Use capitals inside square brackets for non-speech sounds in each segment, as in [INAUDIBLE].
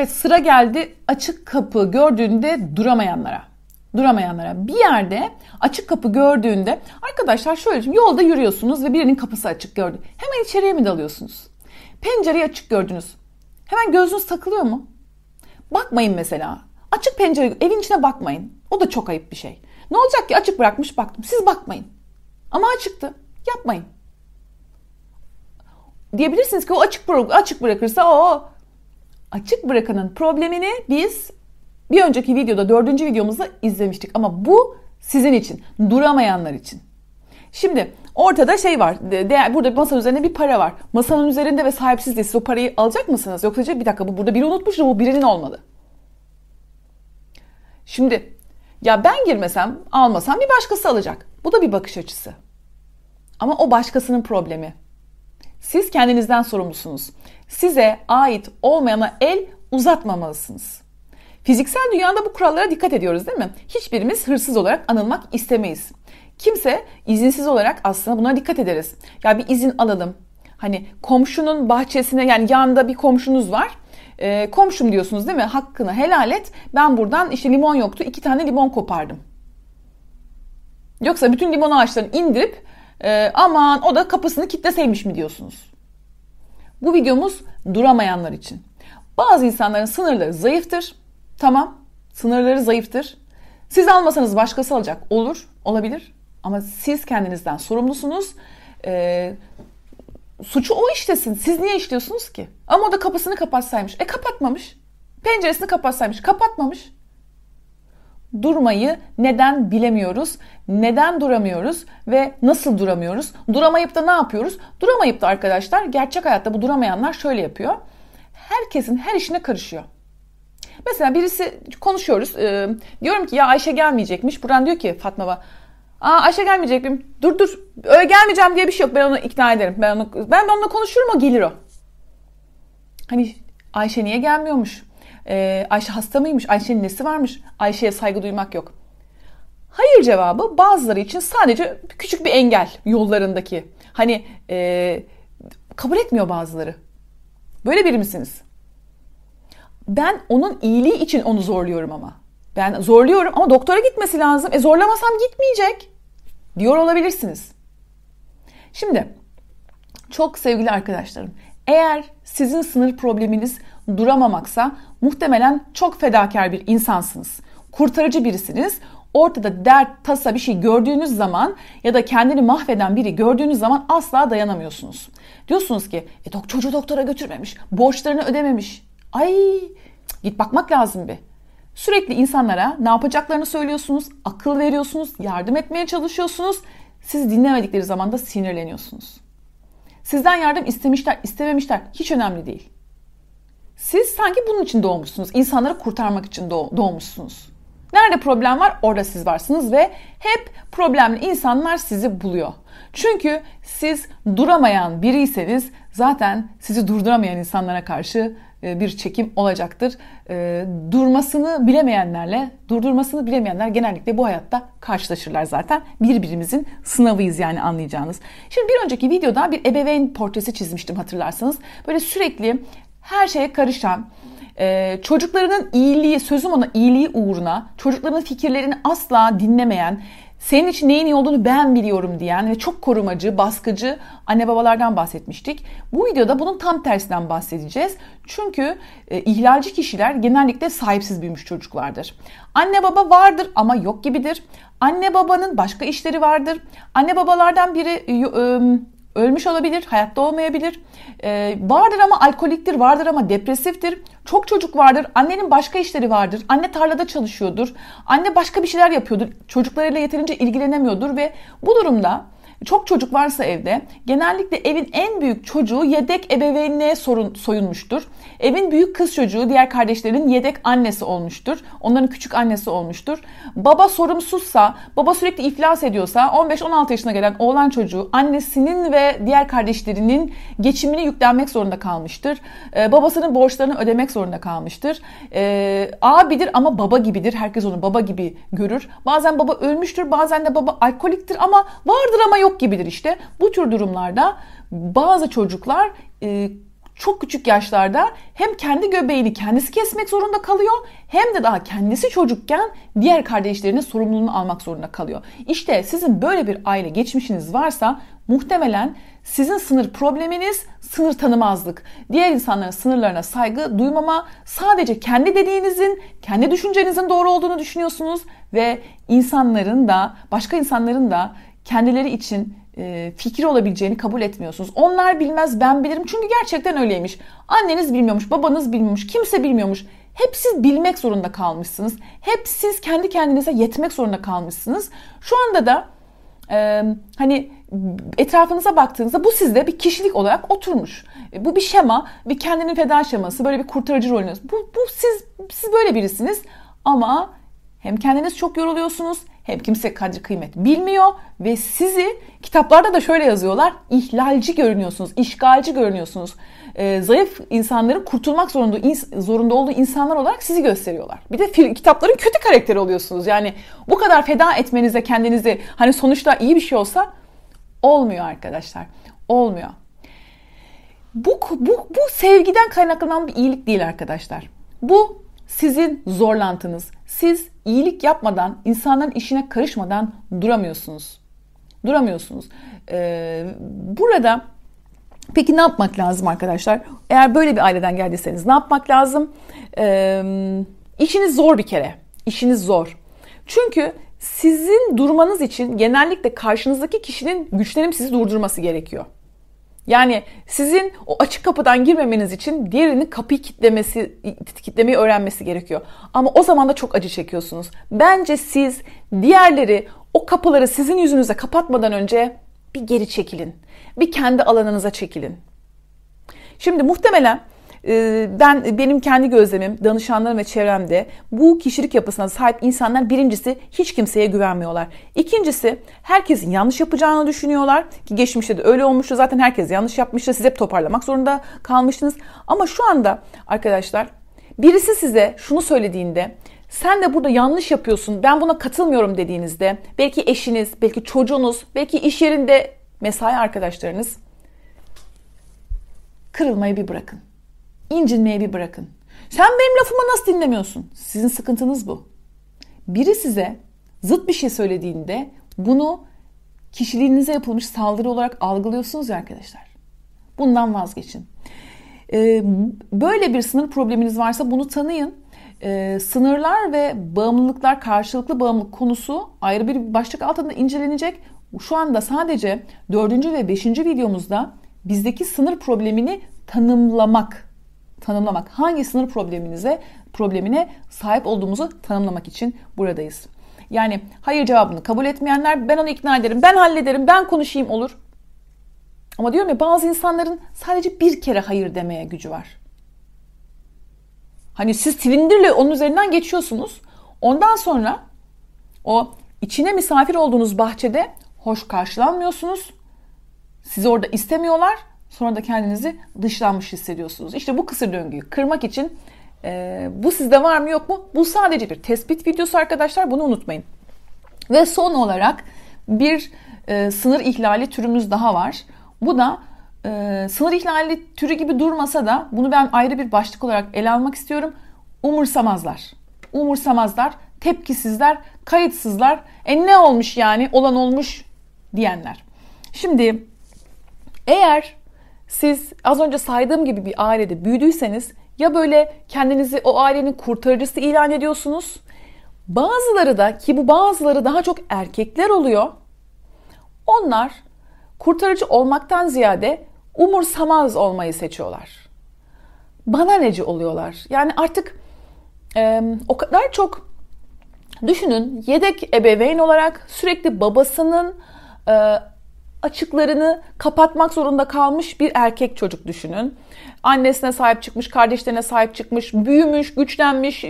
Evet sıra geldi açık kapı gördüğünde duramayanlara. Duramayanlara. Bir yerde açık kapı gördüğünde arkadaşlar şöyle yolda yürüyorsunuz ve birinin kapısı açık gördü. Hemen içeriye mi dalıyorsunuz? Pencereyi açık gördünüz. Hemen gözünüz takılıyor mu? Bakmayın mesela. Açık pencere evin içine bakmayın. O da çok ayıp bir şey. Ne olacak ki açık bırakmış baktım. Siz bakmayın. Ama açıktı. Yapmayın. Diyebilirsiniz ki o açık açık bırakırsa o açık bırakanın problemini biz bir önceki videoda dördüncü videomuzda izlemiştik. Ama bu sizin için, duramayanlar için. Şimdi ortada şey var. Değer, burada masanın üzerinde bir para var. Masanın üzerinde ve sahipsiz de siz o parayı alacak mısınız? Yoksa bir dakika bu burada biri unutmuş da bu birinin olmalı. Şimdi ya ben girmesem, almasam bir başkası alacak. Bu da bir bakış açısı. Ama o başkasının problemi. Siz kendinizden sorumlusunuz. Size ait olmayana el uzatmamalısınız. Fiziksel dünyada bu kurallara dikkat ediyoruz değil mi? Hiçbirimiz hırsız olarak anılmak istemeyiz. Kimse izinsiz olarak aslında buna dikkat ederiz. Ya bir izin alalım. Hani komşunun bahçesine yani yanında bir komşunuz var. E, komşum diyorsunuz değil mi? Hakkını helal et. Ben buradan işte limon yoktu. iki tane limon kopardım. Yoksa bütün limon ağaçlarını indirip e, aman o da kapısını kitleseymiş mi diyorsunuz? Bu videomuz duramayanlar için. Bazı insanların sınırları zayıftır. Tamam, sınırları zayıftır. Siz almasanız başkası alacak. Olur, olabilir. Ama siz kendinizden sorumlusunuz. E, suçu o işlesin. Siz niye işliyorsunuz ki? Ama o da kapısını kapatsaymış. E kapatmamış. Penceresini kapatsaymış. Kapatmamış. Durmayı neden bilemiyoruz? Neden duramıyoruz ve nasıl duramıyoruz? Duramayıp da ne yapıyoruz? Duramayıp da arkadaşlar gerçek hayatta bu duramayanlar şöyle yapıyor. Herkesin her işine karışıyor. Mesela birisi konuşuyoruz. E, diyorum ki ya Ayşe gelmeyecekmiş. Buran diyor ki Fatma Aa Ayşe gelmeyecek miyim? Dur dur. Öyle gelmeyeceğim diye bir şey yok. Ben onu ikna ederim. Ben onu ben onunla konuşurum o gelir o. Hani Ayşe niye gelmiyormuş? Ee, Ayşe hasta mıymış? Ayşe'nin nesi varmış? Ayşe'ye saygı duymak yok. Hayır cevabı bazıları için sadece küçük bir engel yollarındaki. Hani e, kabul etmiyor bazıları. Böyle biri misiniz? Ben onun iyiliği için onu zorluyorum ama. Ben zorluyorum ama doktora gitmesi lazım. E zorlamasam gitmeyecek diyor olabilirsiniz. Şimdi çok sevgili arkadaşlarım eğer sizin sınır probleminiz duramamaksa muhtemelen çok fedakar bir insansınız. Kurtarıcı birisiniz. Ortada dert, tasa bir şey gördüğünüz zaman ya da kendini mahveden biri gördüğünüz zaman asla dayanamıyorsunuz. Diyorsunuz ki e, çocuğu doktora götürmemiş, borçlarını ödememiş. Ay git bakmak lazım bir. Sürekli insanlara ne yapacaklarını söylüyorsunuz, akıl veriyorsunuz, yardım etmeye çalışıyorsunuz. Siz dinlemedikleri zaman da sinirleniyorsunuz. Sizden yardım istemişler, istememişler hiç önemli değil. Siz sanki bunun için doğmuşsunuz. İnsanları kurtarmak için doğmuşsunuz. Nerede problem var? Orada siz varsınız ve hep problemli insanlar sizi buluyor. Çünkü siz duramayan biriyseniz zaten sizi durduramayan insanlara karşı bir çekim olacaktır. E, durmasını bilemeyenlerle, durdurmasını bilemeyenler genellikle bu hayatta karşılaşırlar zaten. Birbirimizin sınavıyız yani anlayacağınız. Şimdi bir önceki videoda bir ebeveyn portresi çizmiştim hatırlarsanız. Böyle sürekli her şeye karışan, e, çocuklarının iyiliği, sözüm ona iyiliği uğruna, çocuklarının fikirlerini asla dinlemeyen, senin için neyin iyi olduğunu ben biliyorum diyen ve çok korumacı, baskıcı anne babalardan bahsetmiştik. Bu videoda bunun tam tersinden bahsedeceğiz. Çünkü e, ihlalci kişiler genellikle sahipsiz büyümüş çocuklardır. Anne baba vardır ama yok gibidir. Anne babanın başka işleri vardır. Anne babalardan biri e, e, ölmüş olabilir, hayatta olmayabilir. Ee, vardır ama alkoliktir, vardır ama depresiftir. Çok çocuk vardır, annenin başka işleri vardır. Anne tarlada çalışıyordur, anne başka bir şeyler yapıyordur. Çocuklarıyla yeterince ilgilenemiyordur ve bu durumda çok çocuk varsa evde genellikle evin en büyük çocuğu yedek ebeveynliğe sorun, soyunmuştur. Evin büyük kız çocuğu diğer kardeşlerin yedek annesi olmuştur. Onların küçük annesi olmuştur. Baba sorumsuzsa, baba sürekli iflas ediyorsa 15-16 yaşına gelen oğlan çocuğu annesinin ve diğer kardeşlerinin geçimini yüklenmek zorunda kalmıştır. Ee, babasının borçlarını ödemek zorunda kalmıştır. Ee, abidir ama baba gibidir. Herkes onu baba gibi görür. Bazen baba ölmüştür, bazen de baba alkoliktir ama vardır ama yok yok gibidir işte. Bu tür durumlarda bazı çocuklar e, çok küçük yaşlarda hem kendi göbeğini kendisi kesmek zorunda kalıyor hem de daha kendisi çocukken diğer kardeşlerinin sorumluluğunu almak zorunda kalıyor. İşte sizin böyle bir aile geçmişiniz varsa muhtemelen sizin sınır probleminiz sınır tanımazlık. Diğer insanların sınırlarına saygı duymama, sadece kendi dediğinizin, kendi düşüncenizin doğru olduğunu düşünüyorsunuz ve insanların da, başka insanların da kendileri için e, fikir olabileceğini kabul etmiyorsunuz. Onlar bilmez ben bilirim çünkü gerçekten öyleymiş. Anneniz bilmiyormuş, babanız bilmiyormuş, kimse bilmiyormuş. Hep siz bilmek zorunda kalmışsınız. Hep siz kendi kendinize yetmek zorunda kalmışsınız. Şu anda da e, hani etrafınıza baktığınızda bu sizde bir kişilik olarak oturmuş. E, bu bir şema, bir kendini feda şeması, böyle bir kurtarıcı rolünüz. Bu, bu siz, siz böyle birisiniz ama hem kendiniz çok yoruluyorsunuz hem kimse kadri kıymet bilmiyor ve sizi kitaplarda da şöyle yazıyorlar. ihlalci görünüyorsunuz, işgalci görünüyorsunuz. E, zayıf insanların kurtulmak zorunda ins- zorunda olduğu insanlar olarak sizi gösteriyorlar. Bir de fil, kitapların kötü karakteri oluyorsunuz. Yani bu kadar feda etmenize kendinizi hani sonuçta iyi bir şey olsa olmuyor arkadaşlar. Olmuyor. Bu, bu, bu sevgiden kaynaklanan bir iyilik değil arkadaşlar. Bu sizin zorlantınız. Siz iyilik yapmadan, insanların işine karışmadan duramıyorsunuz. Duramıyorsunuz. Ee, burada peki ne yapmak lazım arkadaşlar? Eğer böyle bir aileden geldiyseniz ne yapmak lazım? Ee, işiniz zor bir kere. İşiniz zor. Çünkü sizin durmanız için genellikle karşınızdaki kişinin güçlenip sizi durdurması gerekiyor. Yani sizin o açık kapıdan girmemeniz için diğerinin kapıyı kitlemesi, kitlemeyi öğrenmesi gerekiyor. Ama o zaman da çok acı çekiyorsunuz. Bence siz diğerleri o kapıları sizin yüzünüze kapatmadan önce bir geri çekilin. Bir kendi alanınıza çekilin. Şimdi muhtemelen ben benim kendi gözlemim, danışanlarım ve çevremde bu kişilik yapısına sahip insanlar birincisi hiç kimseye güvenmiyorlar. İkincisi herkesin yanlış yapacağını düşünüyorlar ki geçmişte de öyle olmuştu. Zaten herkes yanlış yapmıştı. Siz hep toparlamak zorunda kalmıştınız. Ama şu anda arkadaşlar birisi size şunu söylediğinde sen de burada yanlış yapıyorsun, ben buna katılmıyorum dediğinizde belki eşiniz, belki çocuğunuz, belki iş yerinde mesai arkadaşlarınız kırılmayı bir bırakın incinmeye bir bırakın. Sen benim lafımı nasıl dinlemiyorsun? Sizin sıkıntınız bu. Biri size zıt bir şey söylediğinde bunu kişiliğinize yapılmış saldırı olarak algılıyorsunuz ya arkadaşlar. Bundan vazgeçin. Ee, böyle bir sınır probleminiz varsa bunu tanıyın. Ee, sınırlar ve bağımlılıklar, karşılıklı bağımlılık konusu ayrı bir başlık altında incelenecek. Şu anda sadece dördüncü ve beşinci videomuzda bizdeki sınır problemini tanımlamak tanımlamak. Hangi sınır probleminize problemine sahip olduğumuzu tanımlamak için buradayız. Yani hayır cevabını kabul etmeyenler ben onu ikna ederim, ben hallederim, ben konuşayım olur. Ama diyorum ya bazı insanların sadece bir kere hayır demeye gücü var. Hani siz silindirle onun üzerinden geçiyorsunuz. Ondan sonra o içine misafir olduğunuz bahçede hoş karşılanmıyorsunuz. Sizi orada istemiyorlar Sonra da kendinizi dışlanmış hissediyorsunuz. İşte bu kısır döngüyü kırmak için e, bu sizde var mı yok mu? Bu sadece bir tespit videosu arkadaşlar. Bunu unutmayın. Ve son olarak bir e, sınır ihlali türümüz daha var. Bu da e, sınır ihlali türü gibi durmasa da bunu ben ayrı bir başlık olarak ele almak istiyorum. Umursamazlar. Umursamazlar, tepkisizler, kayıtsızlar. E ne olmuş yani? Olan olmuş diyenler. Şimdi eğer siz az önce saydığım gibi bir ailede büyüdüyseniz ya böyle kendinizi o ailenin kurtarıcısı ilan ediyorsunuz. Bazıları da ki bu bazıları daha çok erkekler oluyor. Onlar kurtarıcı olmaktan ziyade umursamaz olmayı seçiyorlar. Bana neci oluyorlar. Yani artık e, o kadar çok düşünün yedek ebeveyn olarak sürekli babasının e, açıklarını kapatmak zorunda kalmış bir erkek çocuk düşünün. Annesine sahip çıkmış, kardeşlerine sahip çıkmış, büyümüş, güçlenmiş,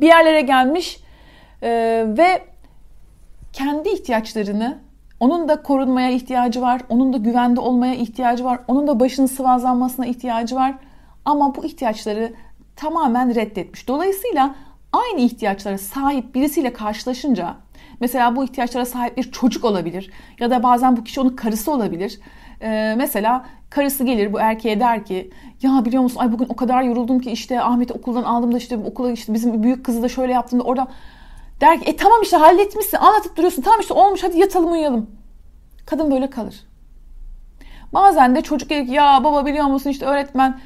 bir yerlere gelmiş ee, ve kendi ihtiyaçlarını onun da korunmaya ihtiyacı var, onun da güvende olmaya ihtiyacı var, onun da başının sıvazlanmasına ihtiyacı var. Ama bu ihtiyaçları tamamen reddetmiş. Dolayısıyla aynı ihtiyaçlara sahip birisiyle karşılaşınca Mesela bu ihtiyaçlara sahip bir çocuk olabilir ya da bazen bu kişi onun karısı olabilir. e, mesela karısı gelir bu erkeğe der ki ya biliyor musun ay bugün o kadar yoruldum ki işte Ahmet'i okuldan aldım da işte okula işte bizim büyük kızı da şöyle yaptım da oradan der ki e tamam işte halletmişsin anlatıp duruyorsun tamam işte olmuş hadi yatalım uyuyalım. Kadın böyle kalır. Bazen de çocuk gelir ki ya baba biliyor musun işte öğretmen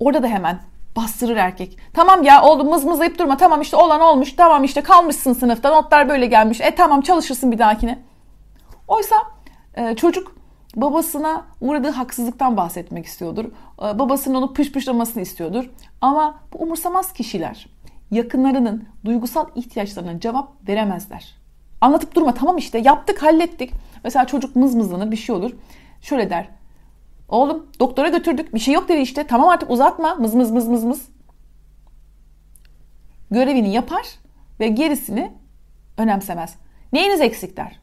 orada da hemen bastırır erkek. Tamam ya oldu mız mızlayıp durma tamam işte olan olmuş tamam işte kalmışsın sınıfta notlar böyle gelmiş e tamam çalışırsın bir dahakine. Oysa e, çocuk babasına uğradığı haksızlıktan bahsetmek istiyordur. E, babasının onu pışpışlamasını istiyordur. Ama bu umursamaz kişiler yakınlarının duygusal ihtiyaçlarına cevap veremezler. Anlatıp durma tamam işte yaptık hallettik. Mesela çocuk mızmızlanır bir şey olur. Şöyle der. Oğlum doktora götürdük bir şey yok dedi işte. Tamam artık uzatma mız mız mız mız mız. Görevini yapar ve gerisini önemsemez. Neyiniz eksik der.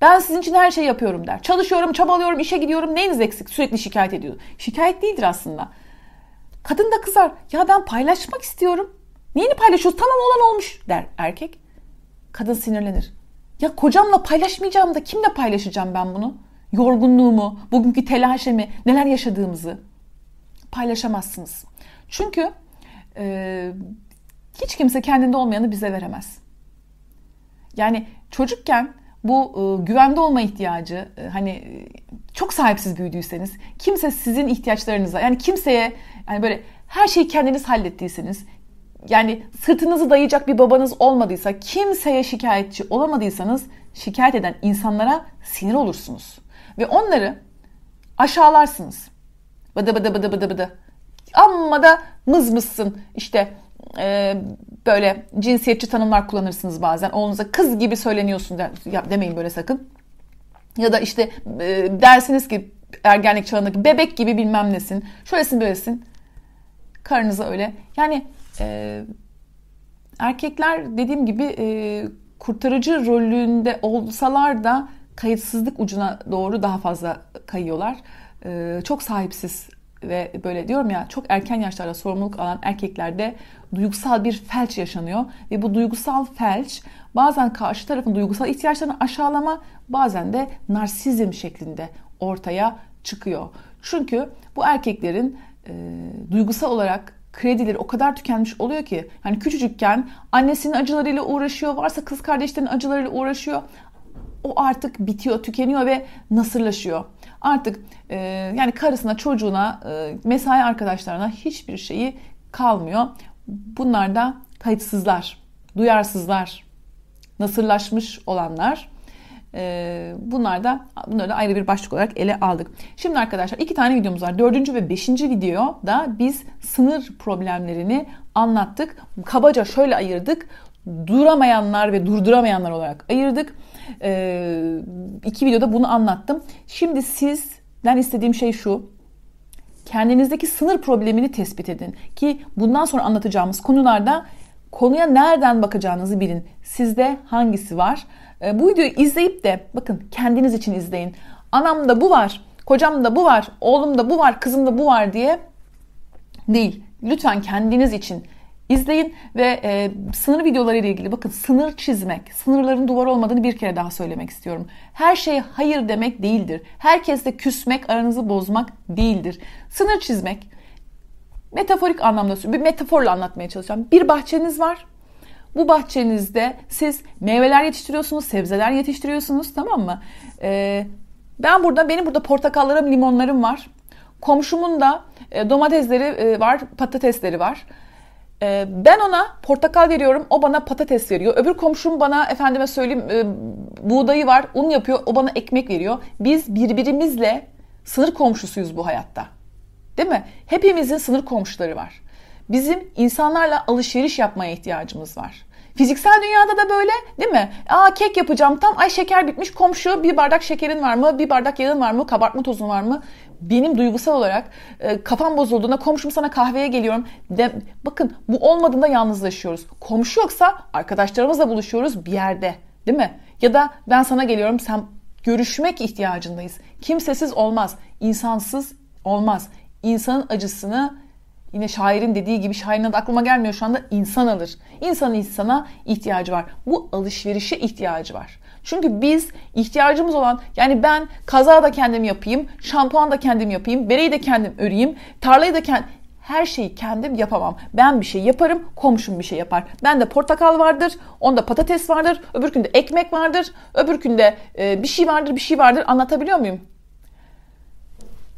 Ben sizin için her şeyi yapıyorum der. Çalışıyorum, çabalıyorum, işe gidiyorum. Neyiniz eksik? Sürekli şikayet ediyor. Şikayet değildir aslında. Kadın da kızar. Ya ben paylaşmak istiyorum. Neyini paylaşıyorsun? Tamam olan olmuş der erkek. Kadın sinirlenir. Ya kocamla paylaşmayacağım da kimle paylaşacağım ben bunu? Yorgunluğumu, bugünkü telaşemi, neler yaşadığımızı paylaşamazsınız. Çünkü e, hiç kimse kendinde olmayanı bize veremez. Yani çocukken bu e, güvende olma ihtiyacı e, hani e, çok sahipsiz büyüdüyseniz kimse sizin ihtiyaçlarınıza yani kimseye yani böyle her şeyi kendiniz hallettiyseniz yani sırtınızı dayayacak bir babanız olmadıysa kimseye şikayetçi olamadıysanız şikayet eden insanlara sinir olursunuz. Ve onları aşağılarsınız. Bıdı bıdı bıdı bıdı bıdı. Amma da mızmızsın işte e, böyle cinsiyetçi tanımlar kullanırsınız bazen. Oğlunuza kız gibi söyleniyorsun der, ya demeyin böyle sakın. Ya da işte e, dersiniz ki ergenlik çağındaki bebek gibi bilmem nesin. Şöylesin böylesin. Karınıza öyle. Yani e, erkekler dediğim gibi e, kurtarıcı rolünde olsalar da kayıtsızlık ucuna doğru daha fazla kayıyorlar. E, çok sahipsiz ve böyle diyorum ya çok erken yaşlarda sorumluluk alan erkeklerde duygusal bir felç yaşanıyor ve bu duygusal felç bazen karşı tarafın duygusal ihtiyaçlarını aşağılama bazen de narsizm şeklinde ortaya çıkıyor. Çünkü bu erkeklerin e, duygusal olarak kredileri o kadar tükenmiş oluyor ki hani küçücükken annesinin acılarıyla uğraşıyor varsa kız kardeşlerinin acılarıyla uğraşıyor o artık bitiyor tükeniyor ve nasırlaşıyor artık e, yani karısına çocuğuna e, mesai arkadaşlarına hiçbir şeyi kalmıyor bunlar da kayıtsızlar duyarsızlar nasırlaşmış olanlar ee, bunlar da bunları da ayrı bir başlık olarak ele aldık. Şimdi arkadaşlar iki tane videomuz var. Dördüncü ve beşinci videoda biz sınır problemlerini anlattık. Kabaca şöyle ayırdık. Duramayanlar ve durduramayanlar olarak ayırdık. Ee, iki videoda bunu anlattım. Şimdi sizden istediğim şey şu. Kendinizdeki sınır problemini tespit edin. Ki bundan sonra anlatacağımız konularda konuya nereden bakacağınızı bilin. Sizde hangisi var? E, bu videoyu izleyip de bakın kendiniz için izleyin. Anamda bu var, kocamda bu var, oğlumda bu var, kızımda bu var diye değil. Lütfen kendiniz için izleyin ve e, sınır videoları ile ilgili bakın sınır çizmek, sınırların duvar olmadığını bir kere daha söylemek istiyorum. Her şeye hayır demek değildir. Herkesle küsmek, aranızı bozmak değildir. Sınır çizmek, metaforik anlamda bir metaforla anlatmaya çalışacağım. Bir bahçeniz var. Bu bahçenizde siz meyveler yetiştiriyorsunuz, sebzeler yetiştiriyorsunuz tamam mı? Ee, ben burada, benim burada portakallarım, limonlarım var. Komşumun da e, domatesleri e, var, patatesleri var. E, ben ona portakal veriyorum, o bana patates veriyor. Öbür komşum bana efendime söyleyeyim e, buğdayı var, un yapıyor, o bana ekmek veriyor. Biz birbirimizle sınır komşusuyuz bu hayatta. Değil mi? Hepimizin sınır komşuları var. Bizim insanlarla alışveriş yapmaya ihtiyacımız var. Fiziksel dünyada da böyle değil mi? Aa kek yapacağım tam ay şeker bitmiş komşu bir bardak şekerin var mı? Bir bardak yağın var mı? Kabartma tozun var mı? Benim duygusal olarak e, kafam bozulduğunda komşum sana kahveye geliyorum. De, bakın bu olmadığında yalnızlaşıyoruz. Komşu yoksa arkadaşlarımızla buluşuyoruz bir yerde değil mi? Ya da ben sana geliyorum sen görüşmek ihtiyacındayız. Kimsesiz olmaz. insansız olmaz. İnsanın acısını Yine şairin dediği gibi şairin adı aklıma gelmiyor şu anda insan alır. İnsanın insana ihtiyacı var. Bu alışverişe ihtiyacı var. Çünkü biz ihtiyacımız olan yani ben kaza da kendim yapayım, şampuan da kendim yapayım, bereyi de kendim öreyim, tarlayı da kendim her şeyi kendim yapamam. Ben bir şey yaparım, komşum bir şey yapar. Ben de portakal vardır, onda patates vardır, öbür günde ekmek vardır, öbür günde e, bir şey vardır, bir şey vardır. Anlatabiliyor muyum?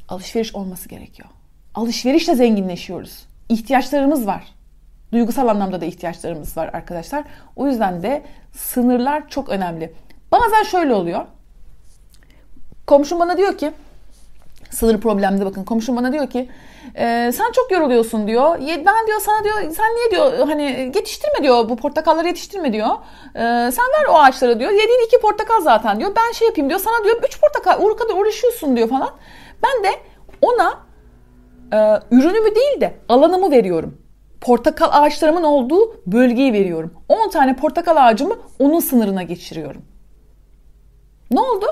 Alışveriş olması gerekiyor. Alışverişle zenginleşiyoruz. İhtiyaçlarımız var. Duygusal anlamda da ihtiyaçlarımız var arkadaşlar. O yüzden de sınırlar çok önemli. Bazen şöyle oluyor. Komşum bana diyor ki sınır problemde bakın komşum bana diyor ki e, sen çok yoruluyorsun diyor. Ben diyor sana diyor sen niye diyor hani yetiştirme diyor bu portakalları yetiştirme diyor. E, sen ver o ağaçlara diyor. Yediğin iki portakal zaten diyor. Ben şey yapayım diyor sana diyor üç portakal o kadar uğraşıyorsun diyor falan. Ben de ona e, ürünümü değil de alanımı veriyorum. Portakal ağaçlarımın olduğu bölgeyi veriyorum. 10 tane portakal ağacımı onun sınırına geçiriyorum. Ne oldu?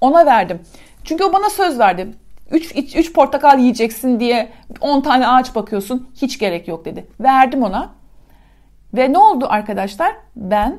Ona verdim. Çünkü o bana söz verdi. 3 3 portakal yiyeceksin diye 10 tane ağaç bakıyorsun. Hiç gerek yok dedi. Verdim ona. Ve ne oldu arkadaşlar? Ben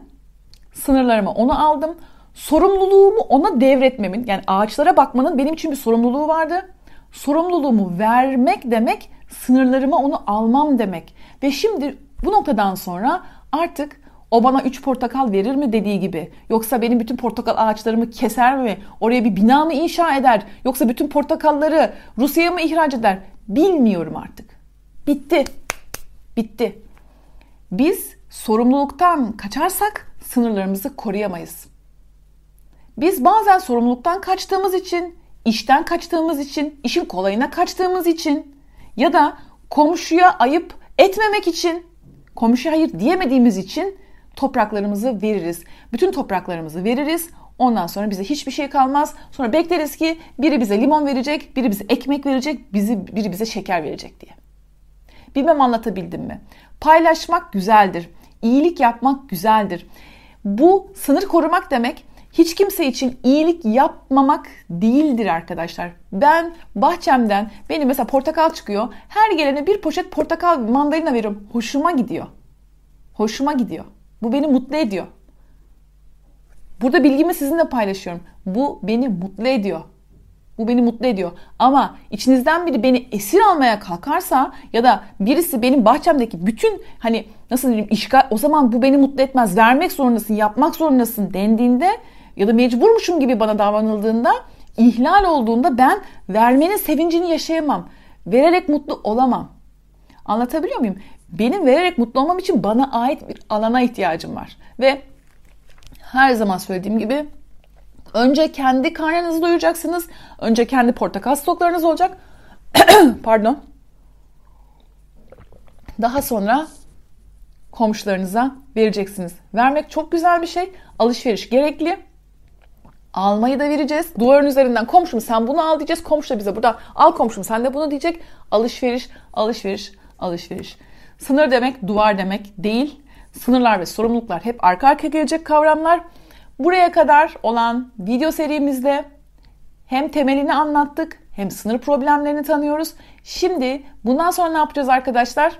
sınırlarımı ona aldım. Sorumluluğumu ona devretmemin yani ağaçlara bakmanın benim için bir sorumluluğu vardı. Sorumluluğumu vermek demek sınırlarıma onu almam demek. Ve şimdi bu noktadan sonra artık o bana 3 portakal verir mi dediği gibi. Yoksa benim bütün portakal ağaçlarımı keser mi? Oraya bir bina mı inşa eder? Yoksa bütün portakalları Rusya'ya mı ihraç eder? Bilmiyorum artık. Bitti. Bitti. Biz sorumluluktan kaçarsak sınırlarımızı koruyamayız. Biz bazen sorumluluktan kaçtığımız için, işten kaçtığımız için, işin kolayına kaçtığımız için ya da komşuya ayıp etmemek için, komşuya hayır diyemediğimiz için topraklarımızı veririz. Bütün topraklarımızı veririz. Ondan sonra bize hiçbir şey kalmaz. Sonra bekleriz ki biri bize limon verecek, biri bize ekmek verecek, bizi biri bize şeker verecek diye. Bilmem anlatabildim mi? Paylaşmak güzeldir. İyilik yapmak güzeldir. Bu sınır korumak demek hiç kimse için iyilik yapmamak değildir arkadaşlar. Ben bahçemden benim mesela portakal çıkıyor. Her gelene bir poşet portakal mandalina veriyorum. Hoşuma gidiyor. Hoşuma gidiyor. Bu beni mutlu ediyor. Burada bilgimi sizinle paylaşıyorum. Bu beni mutlu ediyor. Bu beni mutlu ediyor. Ama içinizden biri beni esir almaya kalkarsa ya da birisi benim bahçemdeki bütün hani nasıl diyeyim işgal o zaman bu beni mutlu etmez. Vermek zorundasın, yapmak zorundasın dendiğinde ya da mecburmuşum gibi bana davranıldığında ihlal olduğunda ben vermenin sevincini yaşayamam. Vererek mutlu olamam. Anlatabiliyor muyum? Benim vererek mutlu olmam için bana ait bir alana ihtiyacım var. Ve her zaman söylediğim gibi önce kendi karnınızı doyuracaksınız. Önce kendi portakal stoklarınız olacak. [CLEARS THROAT] Pardon. Daha sonra komşularınıza vereceksiniz. Vermek çok güzel bir şey. Alışveriş gerekli. Almayı da vereceğiz. Duvarın üzerinden komşum sen bunu al diyeceğiz. Komşu da bize burada al komşum sen de bunu diyecek. Alışveriş, alışveriş, alışveriş. Sınır demek duvar demek değil. Sınırlar ve sorumluluklar hep arka arkaya gelecek kavramlar. Buraya kadar olan video serimizde hem temelini anlattık hem sınır problemlerini tanıyoruz. Şimdi bundan sonra ne yapacağız arkadaşlar?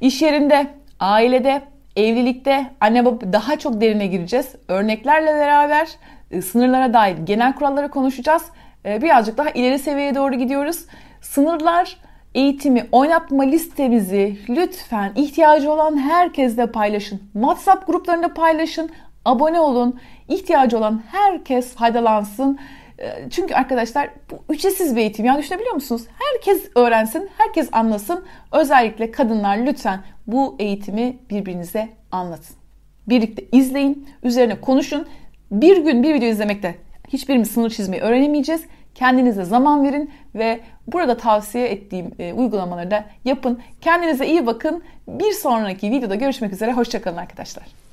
İş yerinde, ailede, evlilikte anne baba daha çok derine gireceğiz. Örneklerle beraber e, sınırlara dair genel kuralları konuşacağız. E, birazcık daha ileri seviyeye doğru gidiyoruz. Sınırlar eğitimi oynatma listemizi lütfen ihtiyacı olan herkesle paylaşın. WhatsApp gruplarında paylaşın. Abone olun. İhtiyacı olan herkes faydalansın. Ee, çünkü arkadaşlar bu ücretsiz bir eğitim. Yani düşünebiliyor musunuz? Herkes öğrensin, herkes anlasın. Özellikle kadınlar lütfen bu eğitimi birbirinize anlatın. Birlikte izleyin, üzerine konuşun. Bir gün bir video izlemekte hiçbirimiz sınır çizmeyi öğrenemeyeceğiz. Kendinize zaman verin ve burada tavsiye ettiğim e, uygulamaları da yapın. Kendinize iyi bakın. Bir sonraki videoda görüşmek üzere. Hoşçakalın arkadaşlar.